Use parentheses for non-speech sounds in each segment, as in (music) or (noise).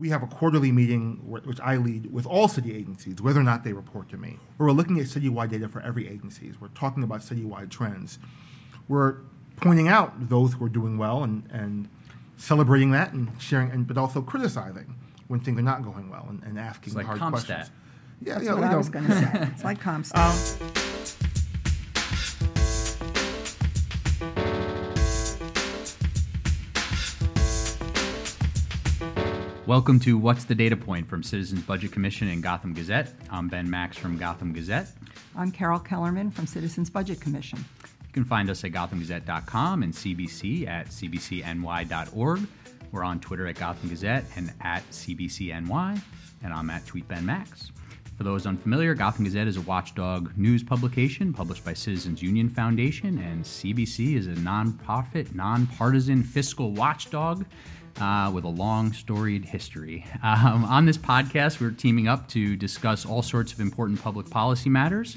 we have a quarterly meeting, which I lead, with all city agencies, whether or not they report to me. We're looking at citywide data for every agency. We're talking about citywide trends. We're pointing out those who are doing well and, and celebrating that and sharing, and, but also criticizing when things are not going well and, and asking It's like hard CompStat. questions. Yeah, That's yeah, what I know. was going to say. It's like (laughs) CompStat. Um, Welcome to What's the Data Point from Citizens Budget Commission and Gotham Gazette. I'm Ben Max from Gotham Gazette. I'm Carol Kellerman from Citizens Budget Commission. You can find us at gothamgazette.com and CBC at cbcny.org. We're on Twitter at Gotham Gazette and at CBCNY, and I'm at TweetBenMax. For those unfamiliar, Gotham Gazette is a watchdog news publication published by Citizens Union Foundation, and CBC is a nonprofit, nonpartisan fiscal watchdog uh, with a long storied history. Um, on this podcast, we're teaming up to discuss all sorts of important public policy matters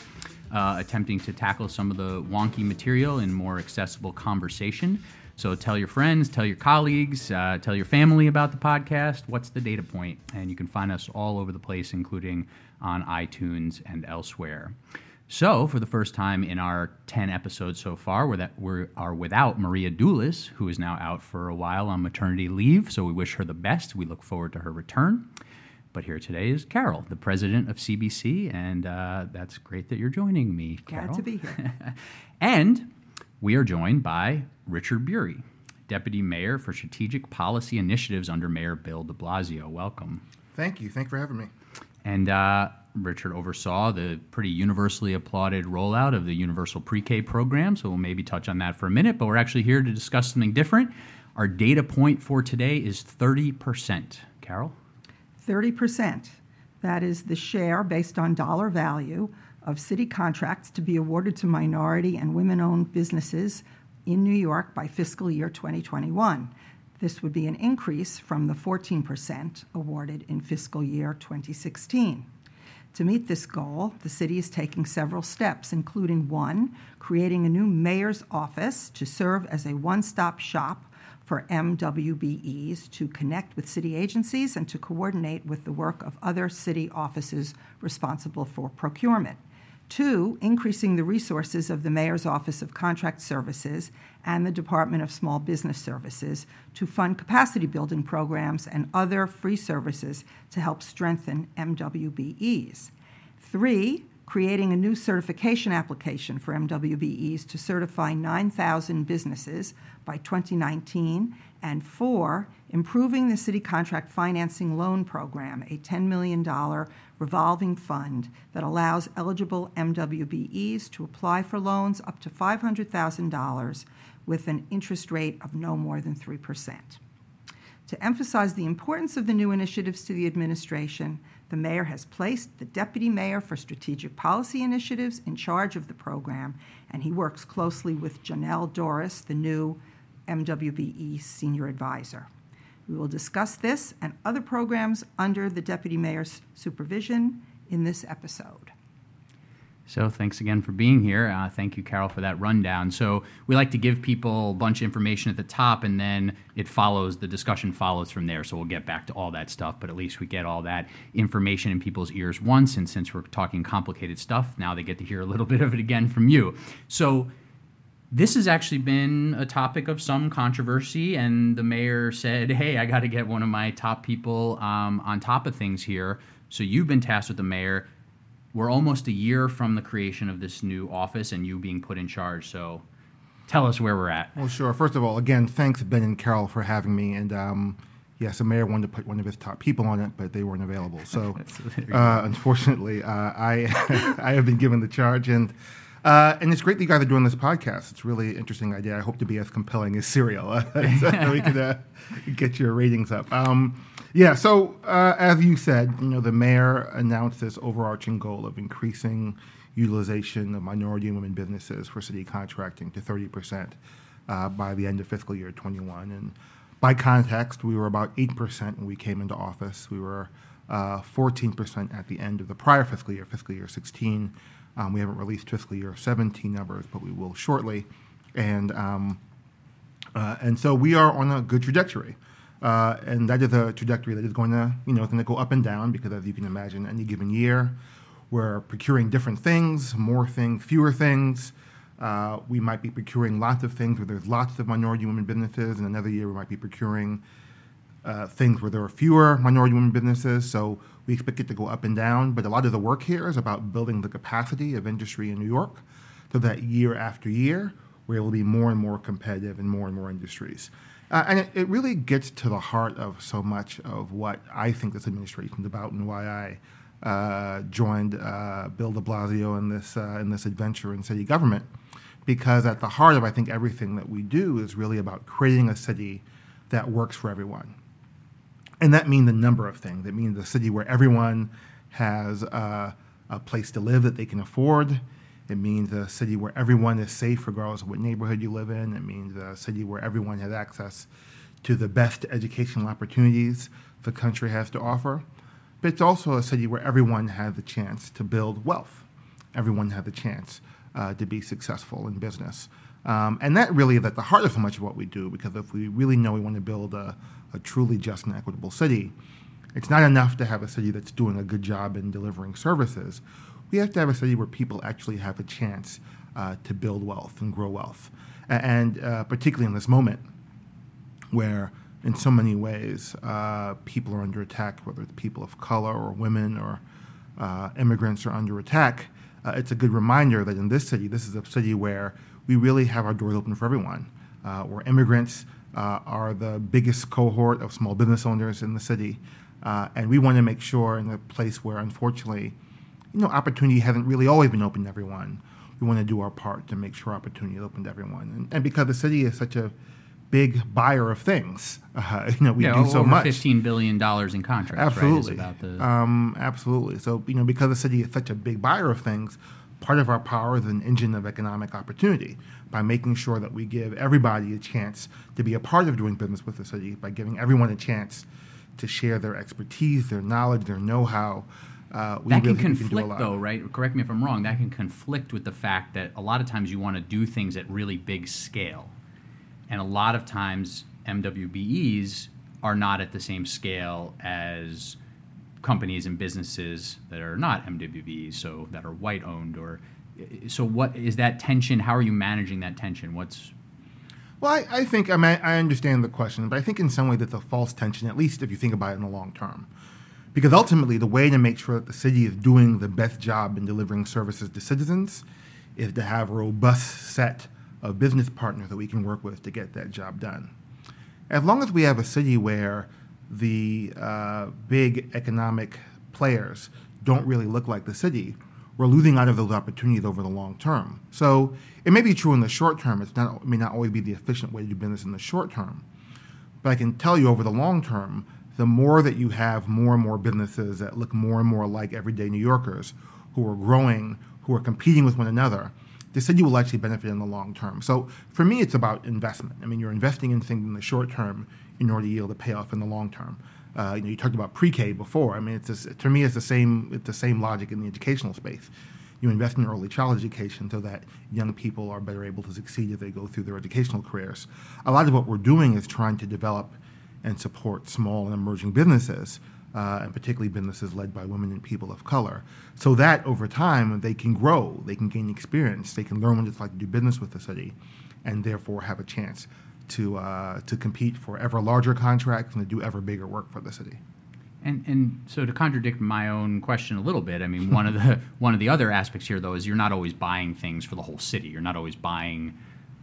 uh, attempting to tackle some of the wonky material in more accessible conversation. So tell your friends, tell your colleagues, uh, tell your family about the podcast. What's the data point? And you can find us all over the place, including on iTunes and elsewhere. So, for the first time in our 10 episodes so far, we're, that, we are without Maria Doulis, who is now out for a while on maternity leave. So, we wish her the best. We look forward to her return. But here today is Carol, the president of CBC, and uh, that's great that you're joining me. Carol. Glad to be here. (laughs) and we are joined by Richard Buery, deputy mayor for strategic policy initiatives under Mayor Bill de Blasio. Welcome. Thank you. Thanks for having me. And uh, Richard oversaw the pretty universally applauded rollout of the Universal Pre K program, so we'll maybe touch on that for a minute. But we're actually here to discuss something different. Our data point for today is 30%. Carol? 30%. That is the share based on dollar value of city contracts to be awarded to minority and women owned businesses in New York by fiscal year 2021. This would be an increase from the 14% awarded in fiscal year 2016. To meet this goal, the city is taking several steps, including one, creating a new mayor's office to serve as a one stop shop for MWBEs to connect with city agencies and to coordinate with the work of other city offices responsible for procurement. Two, increasing the resources of the Mayor's Office of Contract Services and the Department of Small Business Services to fund capacity building programs and other free services to help strengthen MWBEs. Three, creating a new certification application for MWBEs to certify 9,000 businesses by 2019. And four, improving the city contract financing loan program, a $10 million revolving fund that allows eligible MWBEs to apply for loans up to $500,000 with an interest rate of no more than 3%. To emphasize the importance of the new initiatives to the administration, the mayor has placed the deputy mayor for strategic policy initiatives in charge of the program, and he works closely with Jonnel Doris, the new MWBE senior advisor. We will discuss this and other programs under the deputy mayor's supervision in this episode. So thanks again for being here. Uh, thank you, Carol, for that rundown. So we like to give people a bunch of information at the top, and then it follows. The discussion follows from there. So we'll get back to all that stuff, but at least we get all that information in people's ears once. And since we're talking complicated stuff, now they get to hear a little (laughs) bit of it again from you. So this has actually been a topic of some controversy, and the mayor said, "Hey, I got to get one of my top people um, on top of things here." So you've been tasked with the mayor. We're almost a year from the creation of this new office and you being put in charge. So tell us where we're at. Well, sure. First of all, again, thanks Ben and Carol for having me. And um, yes, the mayor wanted to put one of his top people on it, but they weren't available. So, (laughs) uh, unfortunately, uh, I (laughs) I have been given the charge, and uh, and it's great that you guys are doing this podcast. It's really interesting idea. I hope to be as compelling as Serial, (laughs) so we can uh, get your ratings up. Um, yeah. So uh, as you said, you know, the mayor announced this overarching goal of increasing utilization of minority and women businesses for city contracting to 30% uh, by the end of fiscal year 21. And by context, we were about 8% when we came into office. We were uh, 14% at the end of the prior fiscal year, fiscal year 16. Um, we haven't released fiscal year 17 numbers, but we will shortly. And, um, uh, and so we are on a good trajectory. Uh, and that is a trajectory that is going to, you know, going to go up and down because, as you can imagine, any given year, we're procuring different things, more things, fewer things. Uh, we might be procuring lots of things where there's lots of minority women businesses, and another year we might be procuring uh, things where there are fewer minority women businesses. So we expect it to go up and down. But a lot of the work here is about building the capacity of industry in New York so that year after year, we're able to be more and more competitive in more and more industries. Uh, and it, it, really gets to the heart of so much of what I think this administration is about and why I uh, joined uh, Bill de Blasio in this, uh, in this adventure in city government. Because at the heart of, I think, everything that we do is really about creating a city that works for everyone. And that means a number of things. It means a city where everyone has a place to live that they can afford. It means a city where everyone is safe, regardless of what neighborhood you live in. It means a city where everyone has access to the best educational opportunities the country has to offer. But it's also a city where everyone has the chance to build wealth. Everyone has the chance uh, to be successful in business. Um, and that really is at the heart of so much of what we do, because if we really know we want to build a, a truly just and equitable city, it's not enough to have a city that's doing a good job in delivering services. We have to have a city where people actually have a chance uh, to build wealth and grow wealth. And uh, particularly in this moment, where in so many ways uh, people are under attack, whether it's people of color or women or uh, immigrants are under attack, uh, it's a good reminder that in this city, this is a city where we really have our doors open for everyone. Uh, where immigrants are the biggest cohort of small business owners in the city, uh, and we want to make sure in a place where, unfortunately, you know, opportunity hasn't really always been open to everyone. We want to do our part to make sure opportunity is open to everyone, and, and because the city is such a big buyer of things. Uh, (laughs) you know, we yeah, do so much. Fifteen billion dollars in contracts. Absolutely. Right, the... um, absolutely. So you know, because the city is such a big buyer of things, part of our power is an engine of economic opportunity by making sure that we give everybody a chance to be a part of doing business with the city, by giving everyone a chance to share their expertise, their knowledge, their know-how. Uh, that really can conflict, can though, right? Correct me if I'm wrong. That can conflict with the fact that a lot of times you want to do things at really big scale, and a lot of times MWBEs are not at the same scale as companies and businesses that are not MWBs, so that are white owned or so what is that tension? How are you managing that tension? What's well, I, I think I, mean, I understand the question, but I think in some way that's a false tension, at least if you think about it in the long term. Because ultimately, the way to make sure that the city is doing the best job in delivering services to citizens is to have a robust set of business partners that we can work with to get that job done. As long as we have a city where the uh, big economic players don't really look like the city, we're losing out of those opportunities over the long term. So it may be true in the short term. It's not it may not always be the efficient way to do business in the short term, but I can tell you over the long term, the more that you have more and more businesses that look more and more like everyday New Yorkers who are growing, who are competing with one another, the city will actually benefit in the long term. So for me, it's about investment. I mean, you're investing in things in the short term in order to yield a payoff in the long term. Uh, you know, you talked about pre-K before. I mean, it's just, to me, it's the same. It's the same logic in the educational space. You invest in early child education so that young people are better able to succeed as they go through their educational careers. A lot of what we're doing is trying to develop and support small and emerging businesses, uh, and particularly businesses led by women and people of color, so that over time they can grow, they can gain experience, they can learn what it's like to do business with the city, and therefore have a chance to uh, to compete for ever larger contracts and to do ever bigger work for the city. And and so to contradict my own question a little bit, I mean one of the (laughs) one of the other aspects here though is you're not always buying things for the whole city. You're not always buying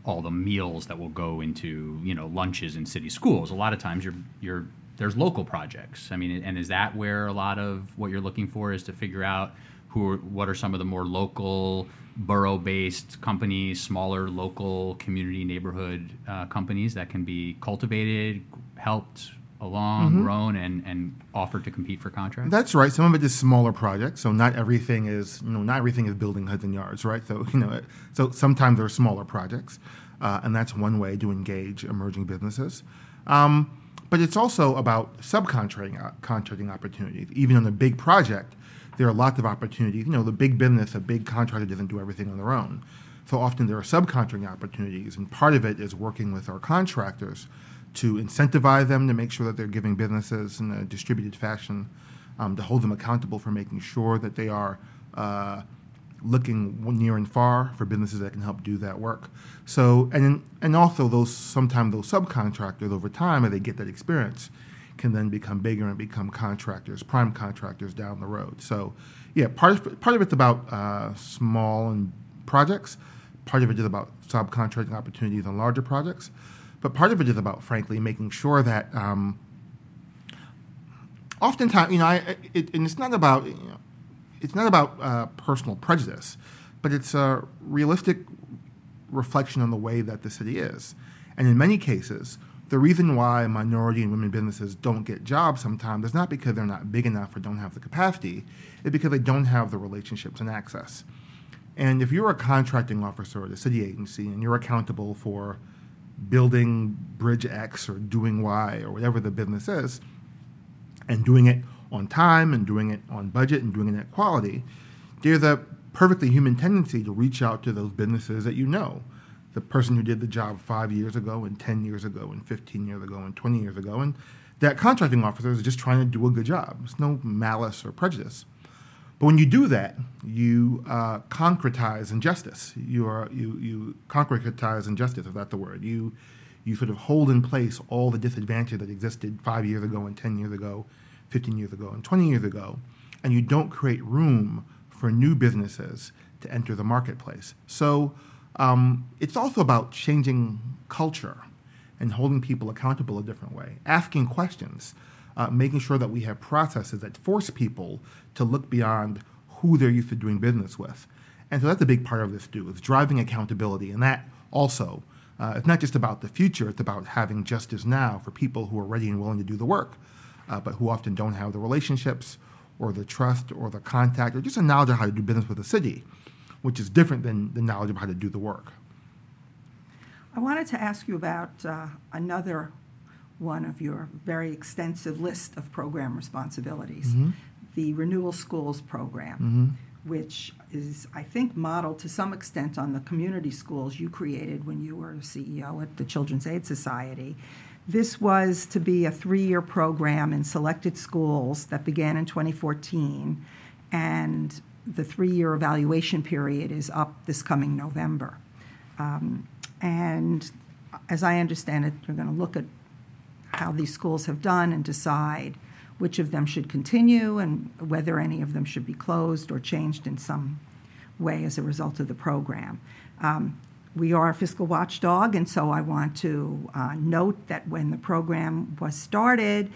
all the meals that will go into you know lunches in city schools. A lot of times you're you're there's local projects. I mean, and is that where a lot of what you're looking for is to figure out who are, what are some of the more local borough-based companies, smaller local community neighborhood uh, companies that can be cultivated, helped along, mm-hmm. grown, and, and offered to compete for contracts? That's right. Some of it is smaller projects, so not everything is you know not everything is building Hudson Yards, right? So you know, so sometimes there are smaller projects, uh, and that's one way to engage emerging businesses. Um, but it's also about subcontracting uh, contracting opportunities. Even on a big project, there are lots of opportunities. You know, the big business, a big contractor doesn't do everything on their own. So often there are subcontracting opportunities, and part of it is working with our contractors to incentivize them to make sure that they're giving businesses in a distributed fashion, um, to hold them accountable for making sure that they are uh, looking near and far for businesses that can help do that work. So, and and also those sometimes those subcontractors over time, as they get that experience, can then become bigger and become contractors, prime contractors down the road. So, yeah, part of, part of it's about uh, small and projects. Part of it is about subcontracting opportunities on larger projects. But part of it is about, frankly, making sure that um, oftentimes, you know, I, it, and it's not about, you know, it's not about uh, personal prejudice, but it's a realistic reflection on the way that the city is. And in many cases, the reason why minority and women businesses don't get jobs sometimes is not because they're not big enough or don't have the capacity, it's because they don't have the relationships and access. And if you're a contracting officer at a city agency and you're accountable for building bridge X or doing Y or whatever the business is, and doing it on time and doing it on budget and doing it at quality, there's a perfectly human tendency to reach out to those businesses that you know. The person who did the job five years ago, and 10 years ago, and 15 years ago, and 20 years ago. And that contracting officer is just trying to do a good job. There's no malice or prejudice. But when you do that, you uh, concretize injustice. You are you you concretize injustice. Is that the word? You you sort of hold in place all the disadvantage that existed five years ago and ten years ago, fifteen years ago and twenty years ago, and you don't create room for new businesses to enter the marketplace. So um, it's also about changing culture and holding people accountable a different way, asking questions uh, making sure that we have processes that force people to look beyond who they're used to doing business with. And so that's a big part of this too, is driving accountability. And that also, uh, it's not just about the future, it's about having justice now for people who are ready and willing to do the work, uh, but who often don't have the relationships or the trust or the contact or just a knowledge of how to do business with the city, which is different than the knowledge of how to do the work. I wanted to ask you about uh, another one of your very extensive list of program responsibilities, mm-hmm. the Renewal Schools program, mm-hmm. which is, I think, modeled to some extent on the community schools you created when you were CEO at the Children's Aid Society. This was to be a three year program in selected schools that began in 2014, and the three year evaluation period is up this coming November. Um, and as I understand it, you're going to look at how these schools have done and decide which of them should continue and whether any of them should be closed or changed in some way as a result of the program. Um, we are a fiscal watchdog, and so I want to uh, note that when the program was started,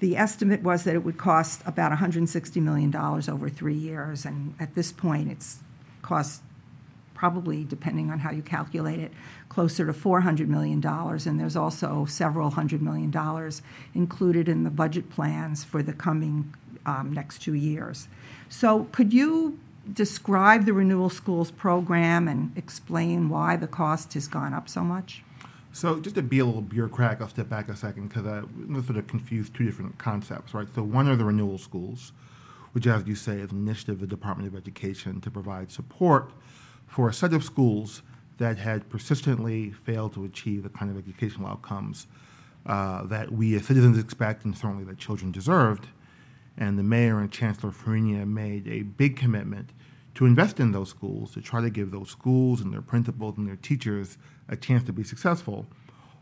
the estimate was that it would cost about $160 million over three years, and at this point, it's cost probably, depending on how you calculate it, closer to $400 million. And there's also several hundred million dollars included in the budget plans for the coming um, next two years. So, could you describe the Renewal Schools program and explain why the cost has gone up so much? So, just to be a little bureaucratic, I'll step back a second because I sort of confused two different concepts, right? So, one are the renewal schools, which, as you say, is an initiative of the Department of Education to provide support for a set of schools that had persistently failed to achieve the kind of educational outcomes uh, that we as citizens expect and certainly that children deserved. And the mayor and Chancellor Farina made a big commitment to invest in those schools, to try to give those schools and their principals and their teachers a chance to be successful,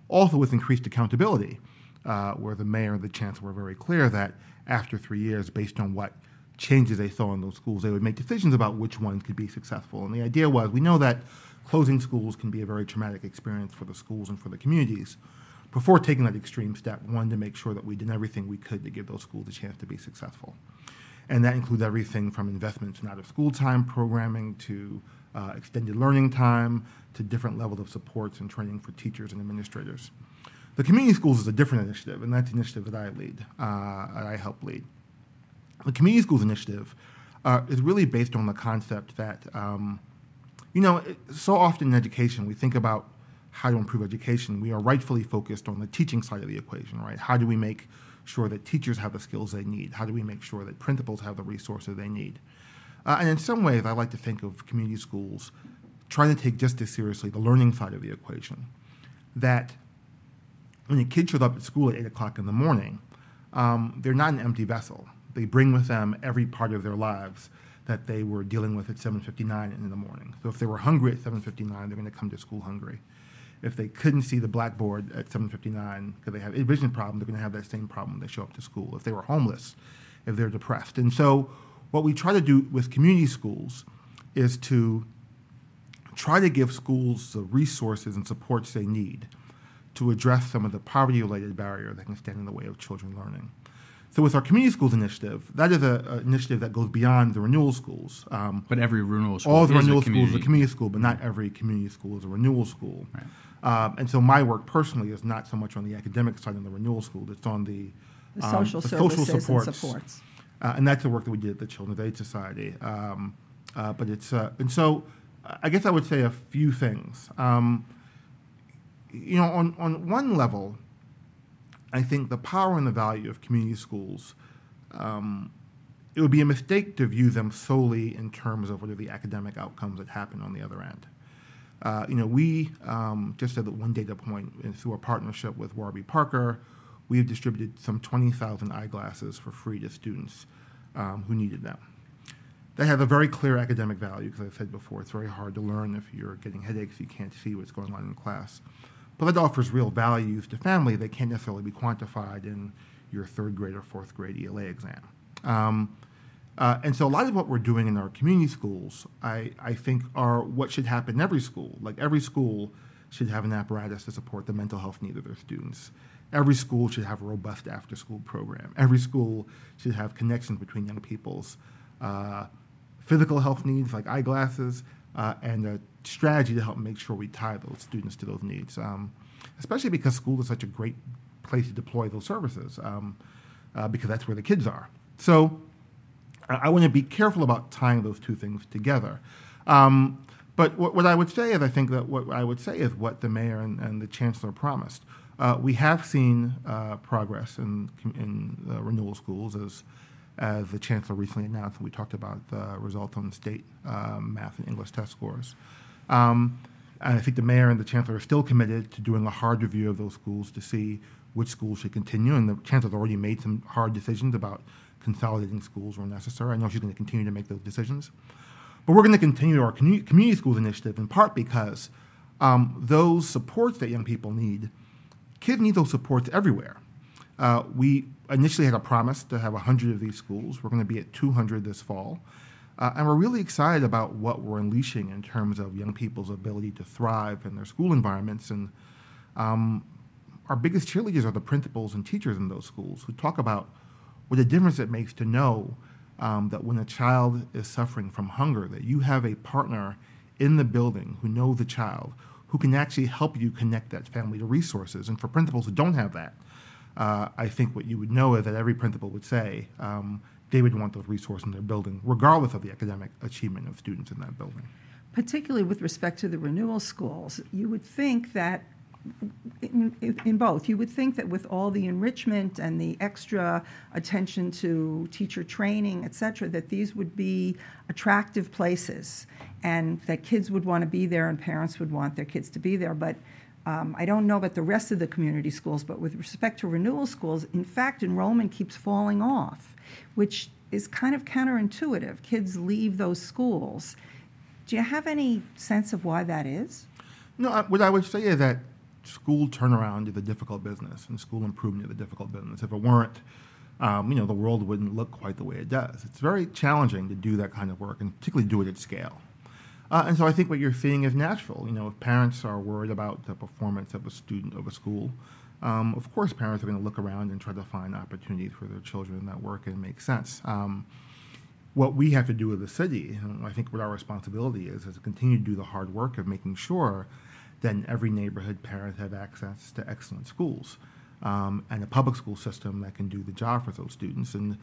also with increased accountability, uh, where the mayor and the chancellor were very clear that after three years, based on what changes they saw in those schools, they would make decisions about which ones could be successful. And the idea was we know that closing schools can be a very traumatic experience for the schools and for the communities. Before taking that extreme step, one, to make sure that we did everything we could to give those schools a chance to be successful. And that includes everything from investments in out of school time programming to uh, extended learning time to different levels of supports and training for teachers and administrators. The community schools is a different initiative, and that's the initiative that I lead, uh, that I help lead. The Community Schools Initiative uh, is really based on the concept that, um, you know, so often in education we think about how to improve education. We are rightfully focused on the teaching side of the equation, right? How do we make sure that teachers have the skills they need? How do we make sure that principals have the resources they need? Uh, and in some ways, I like to think of community schools trying to take just as seriously the learning side of the equation. That when a kid shows up at school at 8 o'clock in the morning, um, they're not an empty vessel. They bring with them every part of their lives that they were dealing with at 7.59 in the morning. So if they were hungry at 7.59, they're going to come to school hungry. If they couldn't see the blackboard at 7.59 because they have a vision problem, they're going to have that same problem when they show up to school. If they were homeless, if they're depressed. And so what we try to do with community schools is to try to give schools the resources and supports they need to address some of the poverty-related barriers that can stand in the way of children learning. So with our community schools initiative, that is an initiative that goes beyond the renewal schools. Um, but every renewal school all the renewal schools is a community school, but not every community school is a renewal school. Right. Um, and so my work personally is not so much on the academic side of the renewal school; it's on the, the um, social the services social supports, and supports. Uh, and that's the work that we did at the Children's Aid Society. Um, uh, but it's uh, and so I guess I would say a few things. Um, you know, on, on one level, I think the power and the value of community schools, um, it would be a mistake to view them solely in terms of what are the academic outcomes that happen on the other end. Uh, you know, we, um, just at one data point, through a partnership with Warby Parker, we have distributed some 20,000 eyeglasses for free to students um, who needed them. They have a very clear academic value because I said before, it's very hard to learn if you're getting headaches, you can't see what's going on in class. But it offers real values to family that can't necessarily be quantified in your third grade or fourth grade ELA exam. Um, uh, and so a lot of what we're doing in our community schools, I, I think, are what should happen in every school. Like every school should have an apparatus to support the mental health needs of their students. Every school should have a robust after school program. Every school should have connections between young people's uh, physical health needs, like eyeglasses, uh, and a strategy to help make sure we tie those students to those needs, um, especially because school is such a great place to deploy those services um, uh, because that's where the kids are. So I, I want to be careful about tying those two things together. Um, but what, what, I would say is, I think that what I would say is what the mayor and, and the chancellor promised. Uh, we have seen uh, progress in, in renewal schools as as the chancellor recently announced, we talked about the results on the state um, math and English test scores. Um, and I think the mayor and the chancellor are still committed to doing a hard review of those schools to see which schools should continue. And the chancellor's already made some hard decisions about consolidating schools where necessary. I know she's going to continue to make those decisions. But we're going to continue our community schools initiative in part because um, those supports that young people need, kids need those supports everywhere. Uh, we initially had a promise to have 100 of these schools. We're going to be at 200 this fall. Uh, and we're really excited about what we're unleashing in terms of young people's ability to thrive in their school environments. And um, our biggest cheerleaders are the principals and teachers in those schools who talk about what a difference it makes to know um, that when a child is suffering from hunger, that you have a partner in the building who knows the child, who can actually help you connect that family to resources. And for principals who don't have that, uh, I think what you would know is that every principal would say um, they would want those resources in their building, regardless of the academic achievement of students in that building. Particularly with respect to the renewal schools, you would think that in, in, both. You would think that with all the enrichment and the extra attention to teacher training, et cetera, that these would be attractive places and that kids would want to be there and parents would want their kids to be there. But um, I don't know about the rest of the community schools, but with respect to renewal schools, in fact, enrollment keeps falling off, which is kind of counterintuitive. Kids leave those schools. Do you have any sense of why that is? No, what I would say is that school turnaround is a difficult business, and school improvement is a difficult business. If it weren't, um, you know, the world wouldn't look quite the way it does. It's very challenging to do that kind of work, and particularly do it at scale. Uh, and so I think what you're seeing is natural. You know, if parents are worried about the performance of a student of a school, um, of course parents are going to look around and try to find opportunities for their children that work and make sense. Um, what we have to do as a city, I think what our responsibility is, is to continue to do the hard work of making sure that in every neighborhood parents have access to excellent schools um, and a public school system that can do the job for those students. And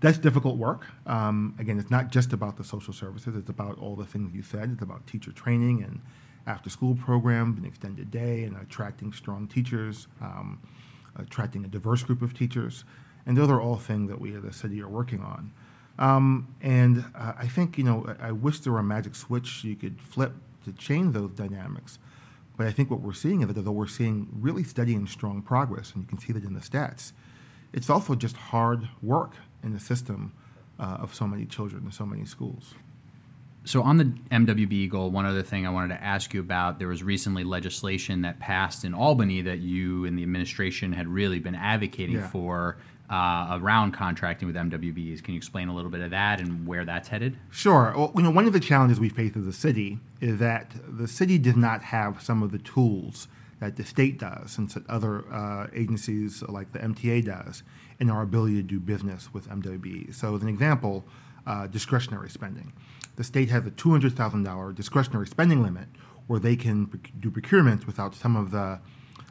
that's difficult work. Um, again, it's not just about the social services. It's about all the things you said. It's about teacher training and after-school programs and extended day and attracting strong teachers, um, attracting a diverse group of teachers. And those are all things that we as a city are working on. Um, and uh, I think, you know, I, I, wish there were a magic switch you could flip to change those dynamics. But I think what we're seeing is that although we're seeing really steady and strong progress, and you can see that in the stats, it's also just hard work in the system uh, of so many children in so many schools. So on the MWBE goal, one other thing I wanted to ask you about: there was recently legislation that passed in Albany that you and the administration had really been advocating Yeah. for uh, around contracting with MWBs. Can you explain a little bit of that and where that's headed? Sure. Well, you know, one of the challenges we face as a city is that the city does not have some of the tools that the state does, and other uh, agencies like the MTA does, in our ability to do business with MWBs. So, as an example, uh, discretionary spending. The state has a $200,000 discretionary spending limit where they can do procurements without some of the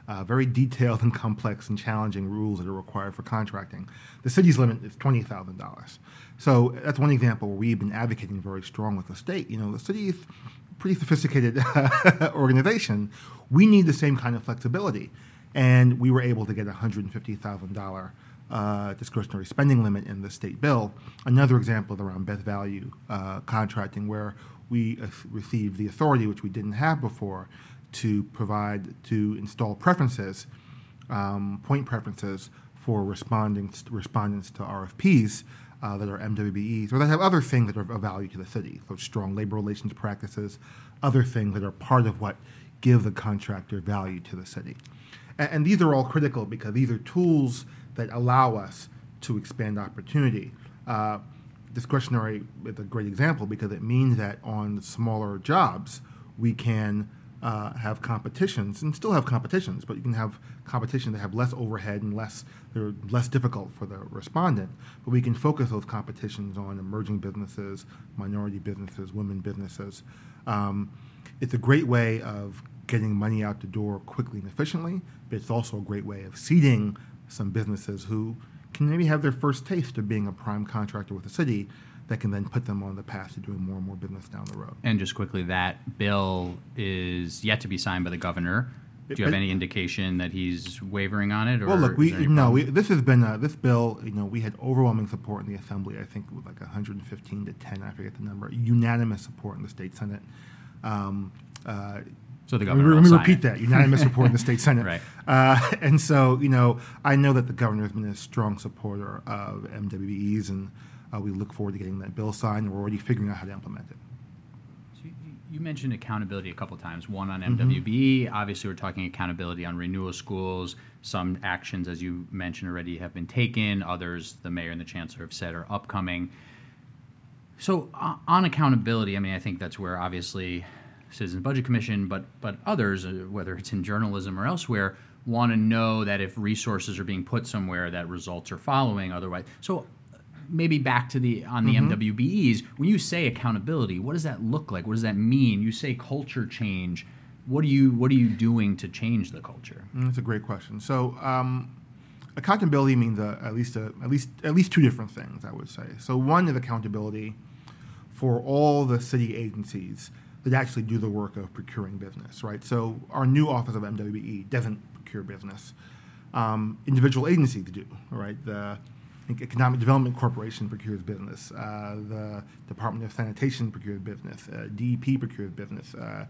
uh, very detailed and complex and challenging rules that are required for contracting. The city's limit is twenty thousand dollars. So that's one example where we've been advocating very strong with the state. You know, the a pretty sophisticated (laughs) organization. We need the same kind of flexibility, and we were able to get a hundred and fifty thousand dollar uh, discretionary spending limit in the state bill. Another example is around best value uh, contracting, where we uh, received the authority, which we didn't have before, to provide to install preferences, um, point preferences for responding respondents to RFPs uh, that are MWBEs or that have other things that are of value to the city, so strong labor relations practices, other things that are part of what give the contractor value to the city. And, and these are all critical because these are tools that allow us to expand opportunity. Uh, discretionary is a great example because it means that on smaller jobs, we can uh, have competitions and still have competitions, but you can have competition that have less overhead and less they're less difficult for the respondent. But we can focus those competitions on emerging businesses, minority businesses, women businesses. Um, it's a great way of getting money out the door quickly and efficiently, but it's also a great way of seeding some businesses who can maybe have their first taste of being a prime contractor with the city that can then put them on the path to doing more and more business down the road. And just quickly, that bill is yet to be signed by the governor. Do you have any indication that he's wavering on it? Or Well, look, we no, we, this has been uh, this bill. You know, we had overwhelming support in the assembly. I think like 115 to 10. I forget the number. Unanimous support in the state senate. Um, uh, So the let me- governor Let me repeat it. that. Unanimous support in the state (laughs) senate. Right. Uh, and so, you know, I know that the governor has been a strong supporter of MWBEs, and we look forward to getting that bill signed. And we're already figuring out how to implement it. So you- You mentioned accountability a couple times. One on Mm-hmm. MWB. Obviously, we're talking accountability on renewal schools. Some actions, as you mentioned already, have been taken. Others, the mayor and the chancellor have said, are upcoming. So uh, on accountability, I mean, I think that's where obviously Citizens Budget Commission, but but others, uh, whether it's in journalism or elsewhere, want to know that if resources are being put somewhere, that results are following. Otherwise, so maybe back to the on the MWBEs. When you say accountability, what does that look like? What does that mean? You say culture change. What are you What are you doing to change the culture? Mm, That's a great question. So, um, accountability means uh, at least a, at least at least two different things. I would say. So, one is accountability for all the city agencies that actually do the work of procuring business. Right. So, our new office of MWBE doesn't procure business. Um, individual agencies do. Right. The Economic Development Corporation procures business. Uh, the Department of Sanitation procures business. Uh, DEP procures business. Uh,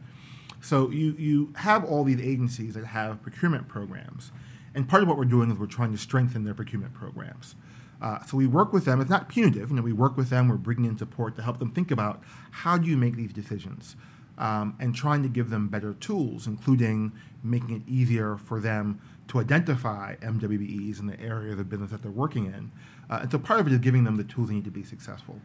so you, you have all these agencies that have procurement programs. And part of what we're doing is we're trying to strengthen their procurement programs. Uh, so we work with them. It's not punitive. You know, we work with them. We're bringing in support to help them think about how do you make these decisions, um, and trying to give them better tools, including making it easier for them to identify MWBEs in the area of the business that they're working in. Uh, and so part of it is giving them the tools they need to be successful.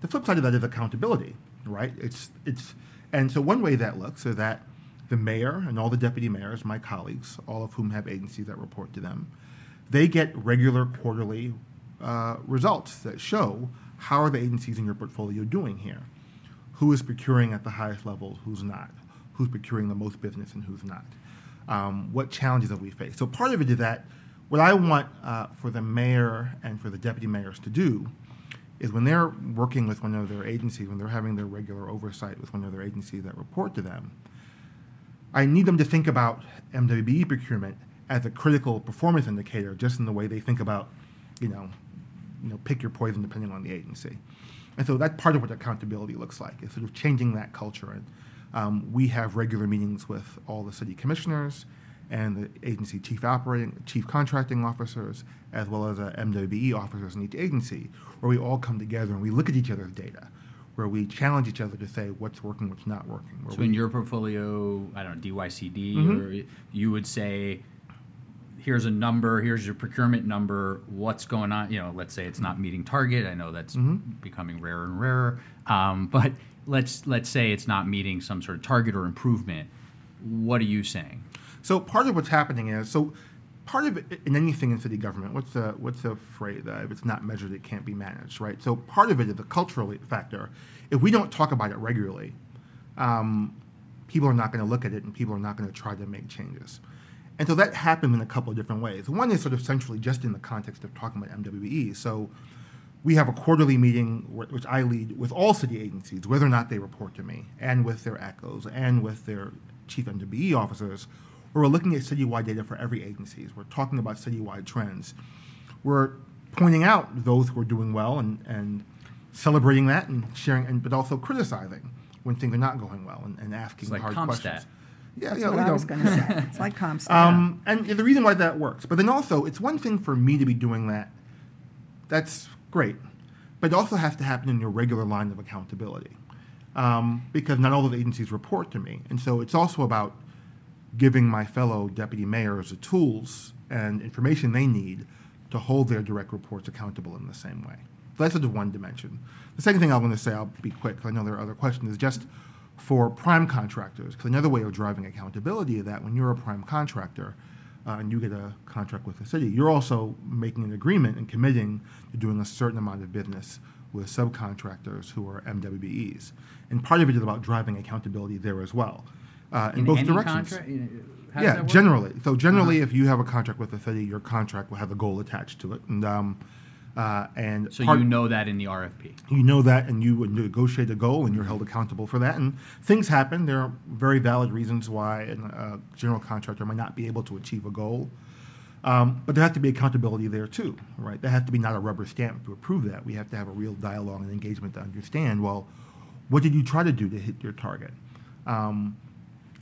The flip side of that is accountability, right? It's it's and so one way that looks is that the mayor and all the deputy mayors, my colleagues, all of whom have agencies that report to them, they get regular quarterly uh, results that show how are the agencies in your portfolio doing here, who is procuring at the highest level, who's not, who's procuring the most business and who's not, um, what challenges have we faced. So part of it is that what I want uh, for the mayor and for the deputy mayors to do is when they're working with one of their agencies, when they're having their regular oversight with one of their agencies that report to them, I need them to think about MWBE procurement as a critical performance indicator, just in the way they think about, you know, you know, pick your poison depending on the agency. And so that's part of what accountability looks like, is sort of changing that culture and Um, we have regular meetings with all the city commissioners and the agency chief operating, chief contracting officers, as well as uh, MWBE officers in each agency, where we all come together and we look at each other's data, where we challenge each other to say what's working, what's not working. where So we- in your portfolio, I don't know, DYCD, Mhm. or you would say, here's a number, here's your procurement number, what's going on? You know, let's say it's not meeting target. I know that's Mhm. becoming rarer and rarer. Um, but let's let's say it's not meeting some sort of target or improvement. What are you saying? So part of what's happening is so part of it in anything in city government. What's the what's the phrase? Uh, if it's not measured, it can't be managed, right? So part of it is the cultural factor. If we don't talk about it regularly, um, people are not going to look at it, and people are not going to try to make changes. And so that happened in a couple of different ways. One is sort of centrally just in the context of talking about MWE. So we have a quarterly meeting which I lead with all city agencies, whether or not they report to me, and with their ACCOs, and with their chief MWE officers, where we're looking at citywide data for every agency. We're talking about citywide trends. We're pointing out those who are doing well and, and celebrating that and sharing, and, but also criticizing when things are not going well and, and asking like hard questions. Yeah, That's yeah, what I was going to say. (laughs) It's like CompStat. Um, and the reason why that works, but then also it's one thing for me to be doing that. That's great, but it also has to happen in your regular line of accountability, um, because not all of the agencies report to me, and so it's also about giving my fellow deputy mayors the tools and information they need to hold their direct reports accountable in the same way. So that's sort of one dimension. The second thing I want to say, I'll be quick, I know there are other questions, is just for prime contractors, because another way of driving accountability is that when you're a prime contractor uh, and you get a contract with the city, you're also making an agreement and committing to doing a certain amount of business with subcontractors who are MWBEs. And part of it is about driving accountability there as well, uh, in, both any directions. contract? uh, Yeah, generally. So generally, Uh-huh. if you have a contract with the city, your contract will have a goal attached to it, and um, uh, and So part- you know that in the RFP. you know that, and you would negotiate a goal, and you're held accountable for that. And things happen. There are very valid reasons why a uh, general contractor might not be able to achieve a goal. Um, but there has to be accountability there too, right? There has to be not a rubber stamp to approve that. We have to have a real dialogue and engagement to understand. Well, what did you try to do to hit your target? Um,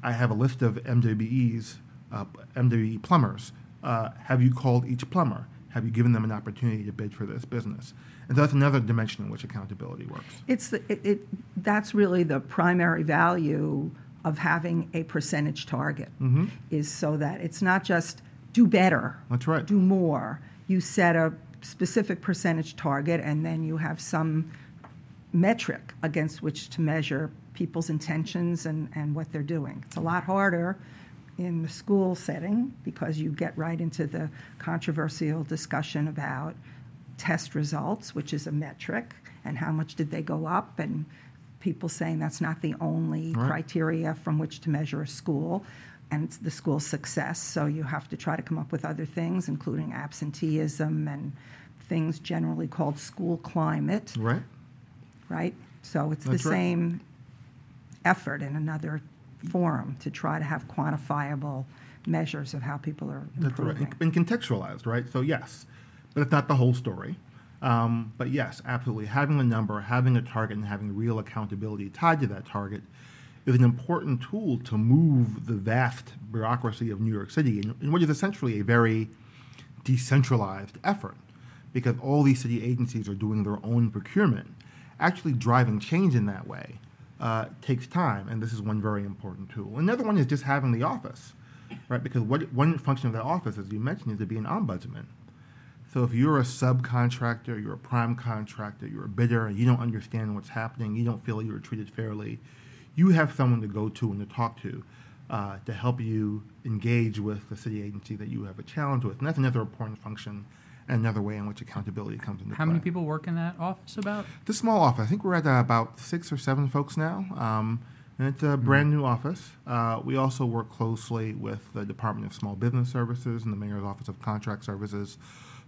I have a list of MWBEs, uh, MWE plumbers. Uh, have you called each plumber? Have you given them an opportunity to bid for this business? And that's another dimension in which accountability works. It's the, it, it, that's really the primary value of having a percentage target Mm-hmm. is so that it's not just do better, That's right. do more. You set a specific percentage target, and then you have some metric against which to measure people's intentions and, and what they're doing. It's a lot harder in the school setting because you get right into the controversial discussion about test results, which is a metric, and how much did they go up, and people saying that's not the only Right. criteria from which to measure a school and it's the school's success. So you have to try to come up with other things, including absenteeism and things generally called school climate, Right? right? So it's That's the right. same effort in another forum to try to have quantifiable measures of how people are That's right. improving. And, and contextualized, right? So yes, but it's not the whole story. Um, but yes, absolutely. Having a number, having a target, and having real accountability tied to that target is an important tool to move the vast bureaucracy of New York City in, in what is essentially a very decentralized effort because all these city agencies are doing their own procurement. Actually, driving change in that way uh, takes time, and this is one very important tool. Another one is just having the office, right? Because what, one function of that office, as you mentioned, is to be an ombudsman. So if you're a subcontractor, you're a prime contractor, you're a bidder, and you don't understand what's happening, you don't feel you're treated fairly, you have someone to go to and to talk to uh, to help you engage with the city agency that you have a challenge with. And that's another important function another way in which accountability comes into How play. How many people work in that office about? The small office, I think we're at uh, about six or seven folks now. Um, and it's a brand new office. Uh, we also work closely with the Department of Small Business Services and the Mayor's Office of Contract Services,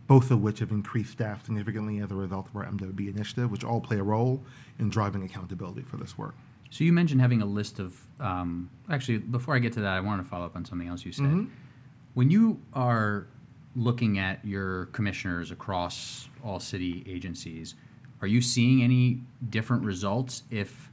both of which have increased staff significantly as a result of our MWB initiative, which all play a role in driving accountability for this work. So you mentioned having a list of. Um, actually, before I get to that, I wanted to follow up on something else you said. Mhm. When you are looking at your commissioners across all city agencies, are you seeing any different results if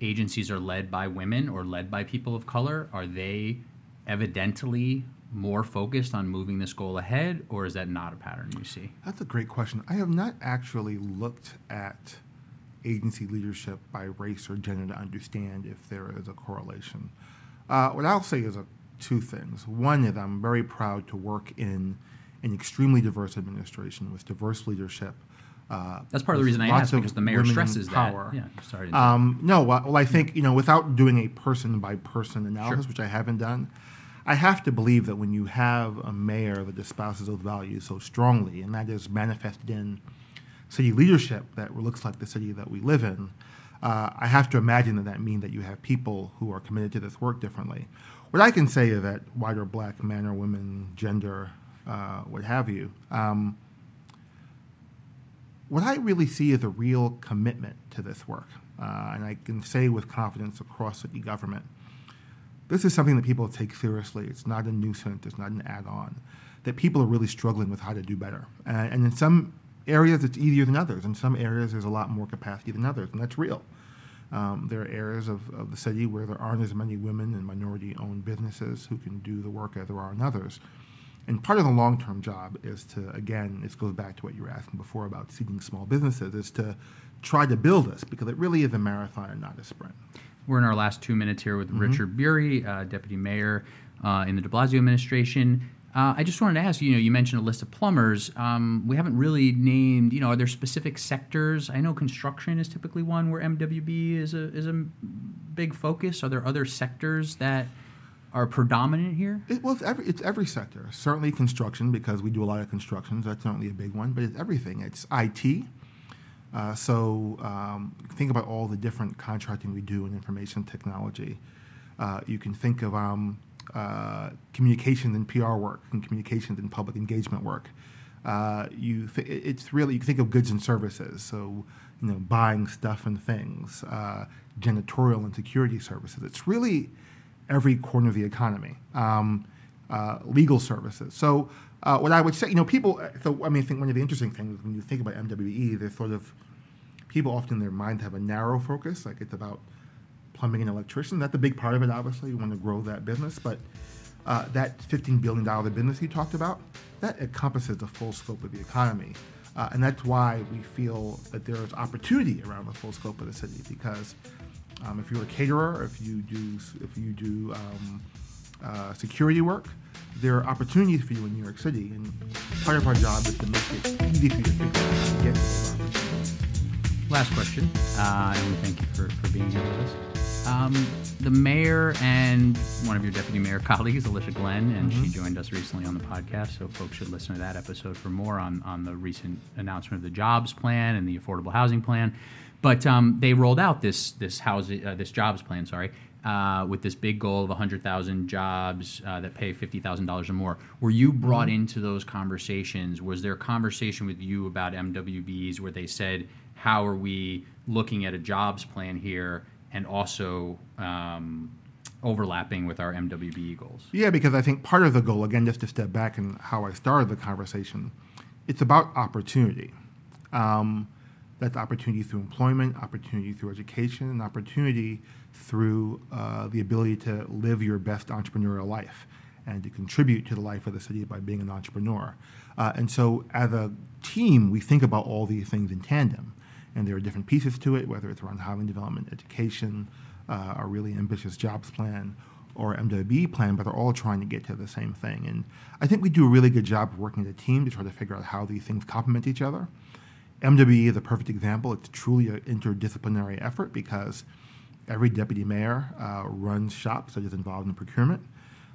agencies are led by women or led by people of color, are they evidently more focused on moving this goal ahead, or is that not a pattern you see? That's a great question. I have not actually looked at agency leadership by race or gender to understand if there is a correlation. Uh, what I'll say is a, two things. One is I'm very proud to work in an extremely diverse administration with diverse leadership. Uh, That's part of the reason I asked because the mayor stresses power. that. Yeah, sorry. Um, no, well, I think you know, without doing a person by person analysis, Sure. which I haven't done, I have to believe that when you have a mayor that espouses those values so strongly, and that is manifested in city leadership that looks like the city that we live in, uh, I have to imagine that that means that you have people who are committed to this work differently. What I can say is that white or black, man or woman, gender, what have you. Um, what I really see is a real commitment to this work. Uh, and I can say with confidence across the government, this is something that people take seriously. It's not a nuisance, it's not an add on. That people are really struggling with how to do better. And, and in some areas, it's easier than others. In some areas, there's a lot more capacity than others, and that's real. Um, there are areas of, of the city where there aren't as many women and minority owned businesses who can do the work as there are in others. And part of the long term job is to, again, this goes back to what you were asking before about seeding small businesses, is to try to build this because it really is a marathon and not a sprint. We're in our last two minutes here Mm-hmm. with Richard Buery, uh, Deputy Mayor uh, in the de Blasio administration. Uh, I just wanted to ask you, you know, you mentioned a list of plumbers. Um, we haven't really named, you know, are there specific sectors? I know construction is typically one where MWB is a, is a big focus. Are there other sectors that are predominant here? It, well, it's every, it's every sector. Certainly construction, because we do a lot of constructions. That's certainly a big one, but it's everything. It's IT. Uh, so um, think about all the different contracting we do in information technology. Uh, you can think of um, uh, communications and PR work, and communications and public engagement work. Uh, you th- it's really you can think of goods and services. So you know, buying stuff and things, uh, janitorial and security services. It's really every corner of the economy. Um, uh, legal services. So uh, what I would say, you know, people. So I mean, I think one of the interesting things when you think about MWE, there's sort of people often in their mind have a narrow focus, like it's about plumbing and electrician. That's a big part of it. Obviously, you want to grow that business, but uh, that $15 billion business you talked about, that encompasses the full scope of the economy. Uh, and that's why we feel that there is opportunity around the full scope of the city because um, if you're a caterer, if you do, if you do um, uh, security work, there are opportunities for you in New York City, and part of our job is to make it easy for you to figure out how to get those opportunities. Last question, uh, and thank you for, for being here with us. Um, the mayor and one of your deputy mayor (laughs) colleagues, Alicia Glen, and she joined us recently on the podcast, so folks should listen to that episode for more on, on the recent announcement of the jobs plan and the affordable housing plan. But um, they rolled out this this housing uh, this jobs plan, sorry, uh, with this big goal of 100,000 jobs uh, that pay $50,000 or more. Were you brought into those conversations? Was there a conversation with you about MWBs where they said, how are we looking at a jobs plan here and also um, overlapping with our MWB goals? Yeah, because I think part of the goal, again, just to step back and how I started the conversation, it's about opportunity. Um, that's opportunity through employment, opportunity through education, and opportunity through uh, the ability to live your best entrepreneurial life and to contribute to the life of the city by being an entrepreneur. Uh, and so, as a team, we think about all these things in tandem. And there are different pieces to it, whether it's around housing development, education, uh, a really ambitious jobs plan, or MWB plan, but they're all trying to get to the same thing. And I think we do a really good job of working as a team to try to figure out how these things complement each other. MWE is a perfect example. It's truly an interdisciplinary effort because every deputy mayor uh, runs shops that is involved in procurement.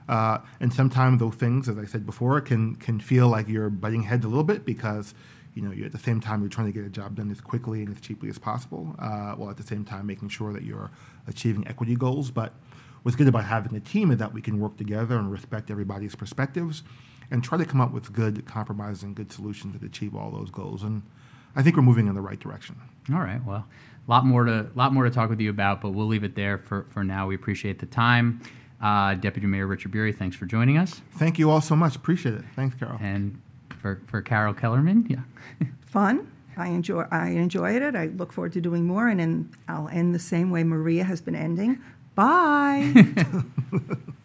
Uh, and sometimes those things, as I said before, can can feel like you're butting heads a little bit because you know you're at the same time you're trying to get a job done as quickly and as cheaply as possible, uh, while at the same time making sure that you're achieving equity goals. But what's good about having a team is that we can work together and respect everybody's perspectives and try to come up with good compromises and good solutions that achieve all those goals. And I think we're moving in the right direction. All right. Well, a lot more to lot more to talk with you about, but we'll leave it there for, for now. We appreciate the time. Uh, Deputy Mayor Richard Buery, thanks for joining us. Thank you all so much. Appreciate it. Thanks, Carol. And for, for Carol Kellermann, yeah. (laughs) Fun I enjoy I enjoyed it. I look forward to doing more, and then I'll end the same way Maria has been ending. Bye. (laughs)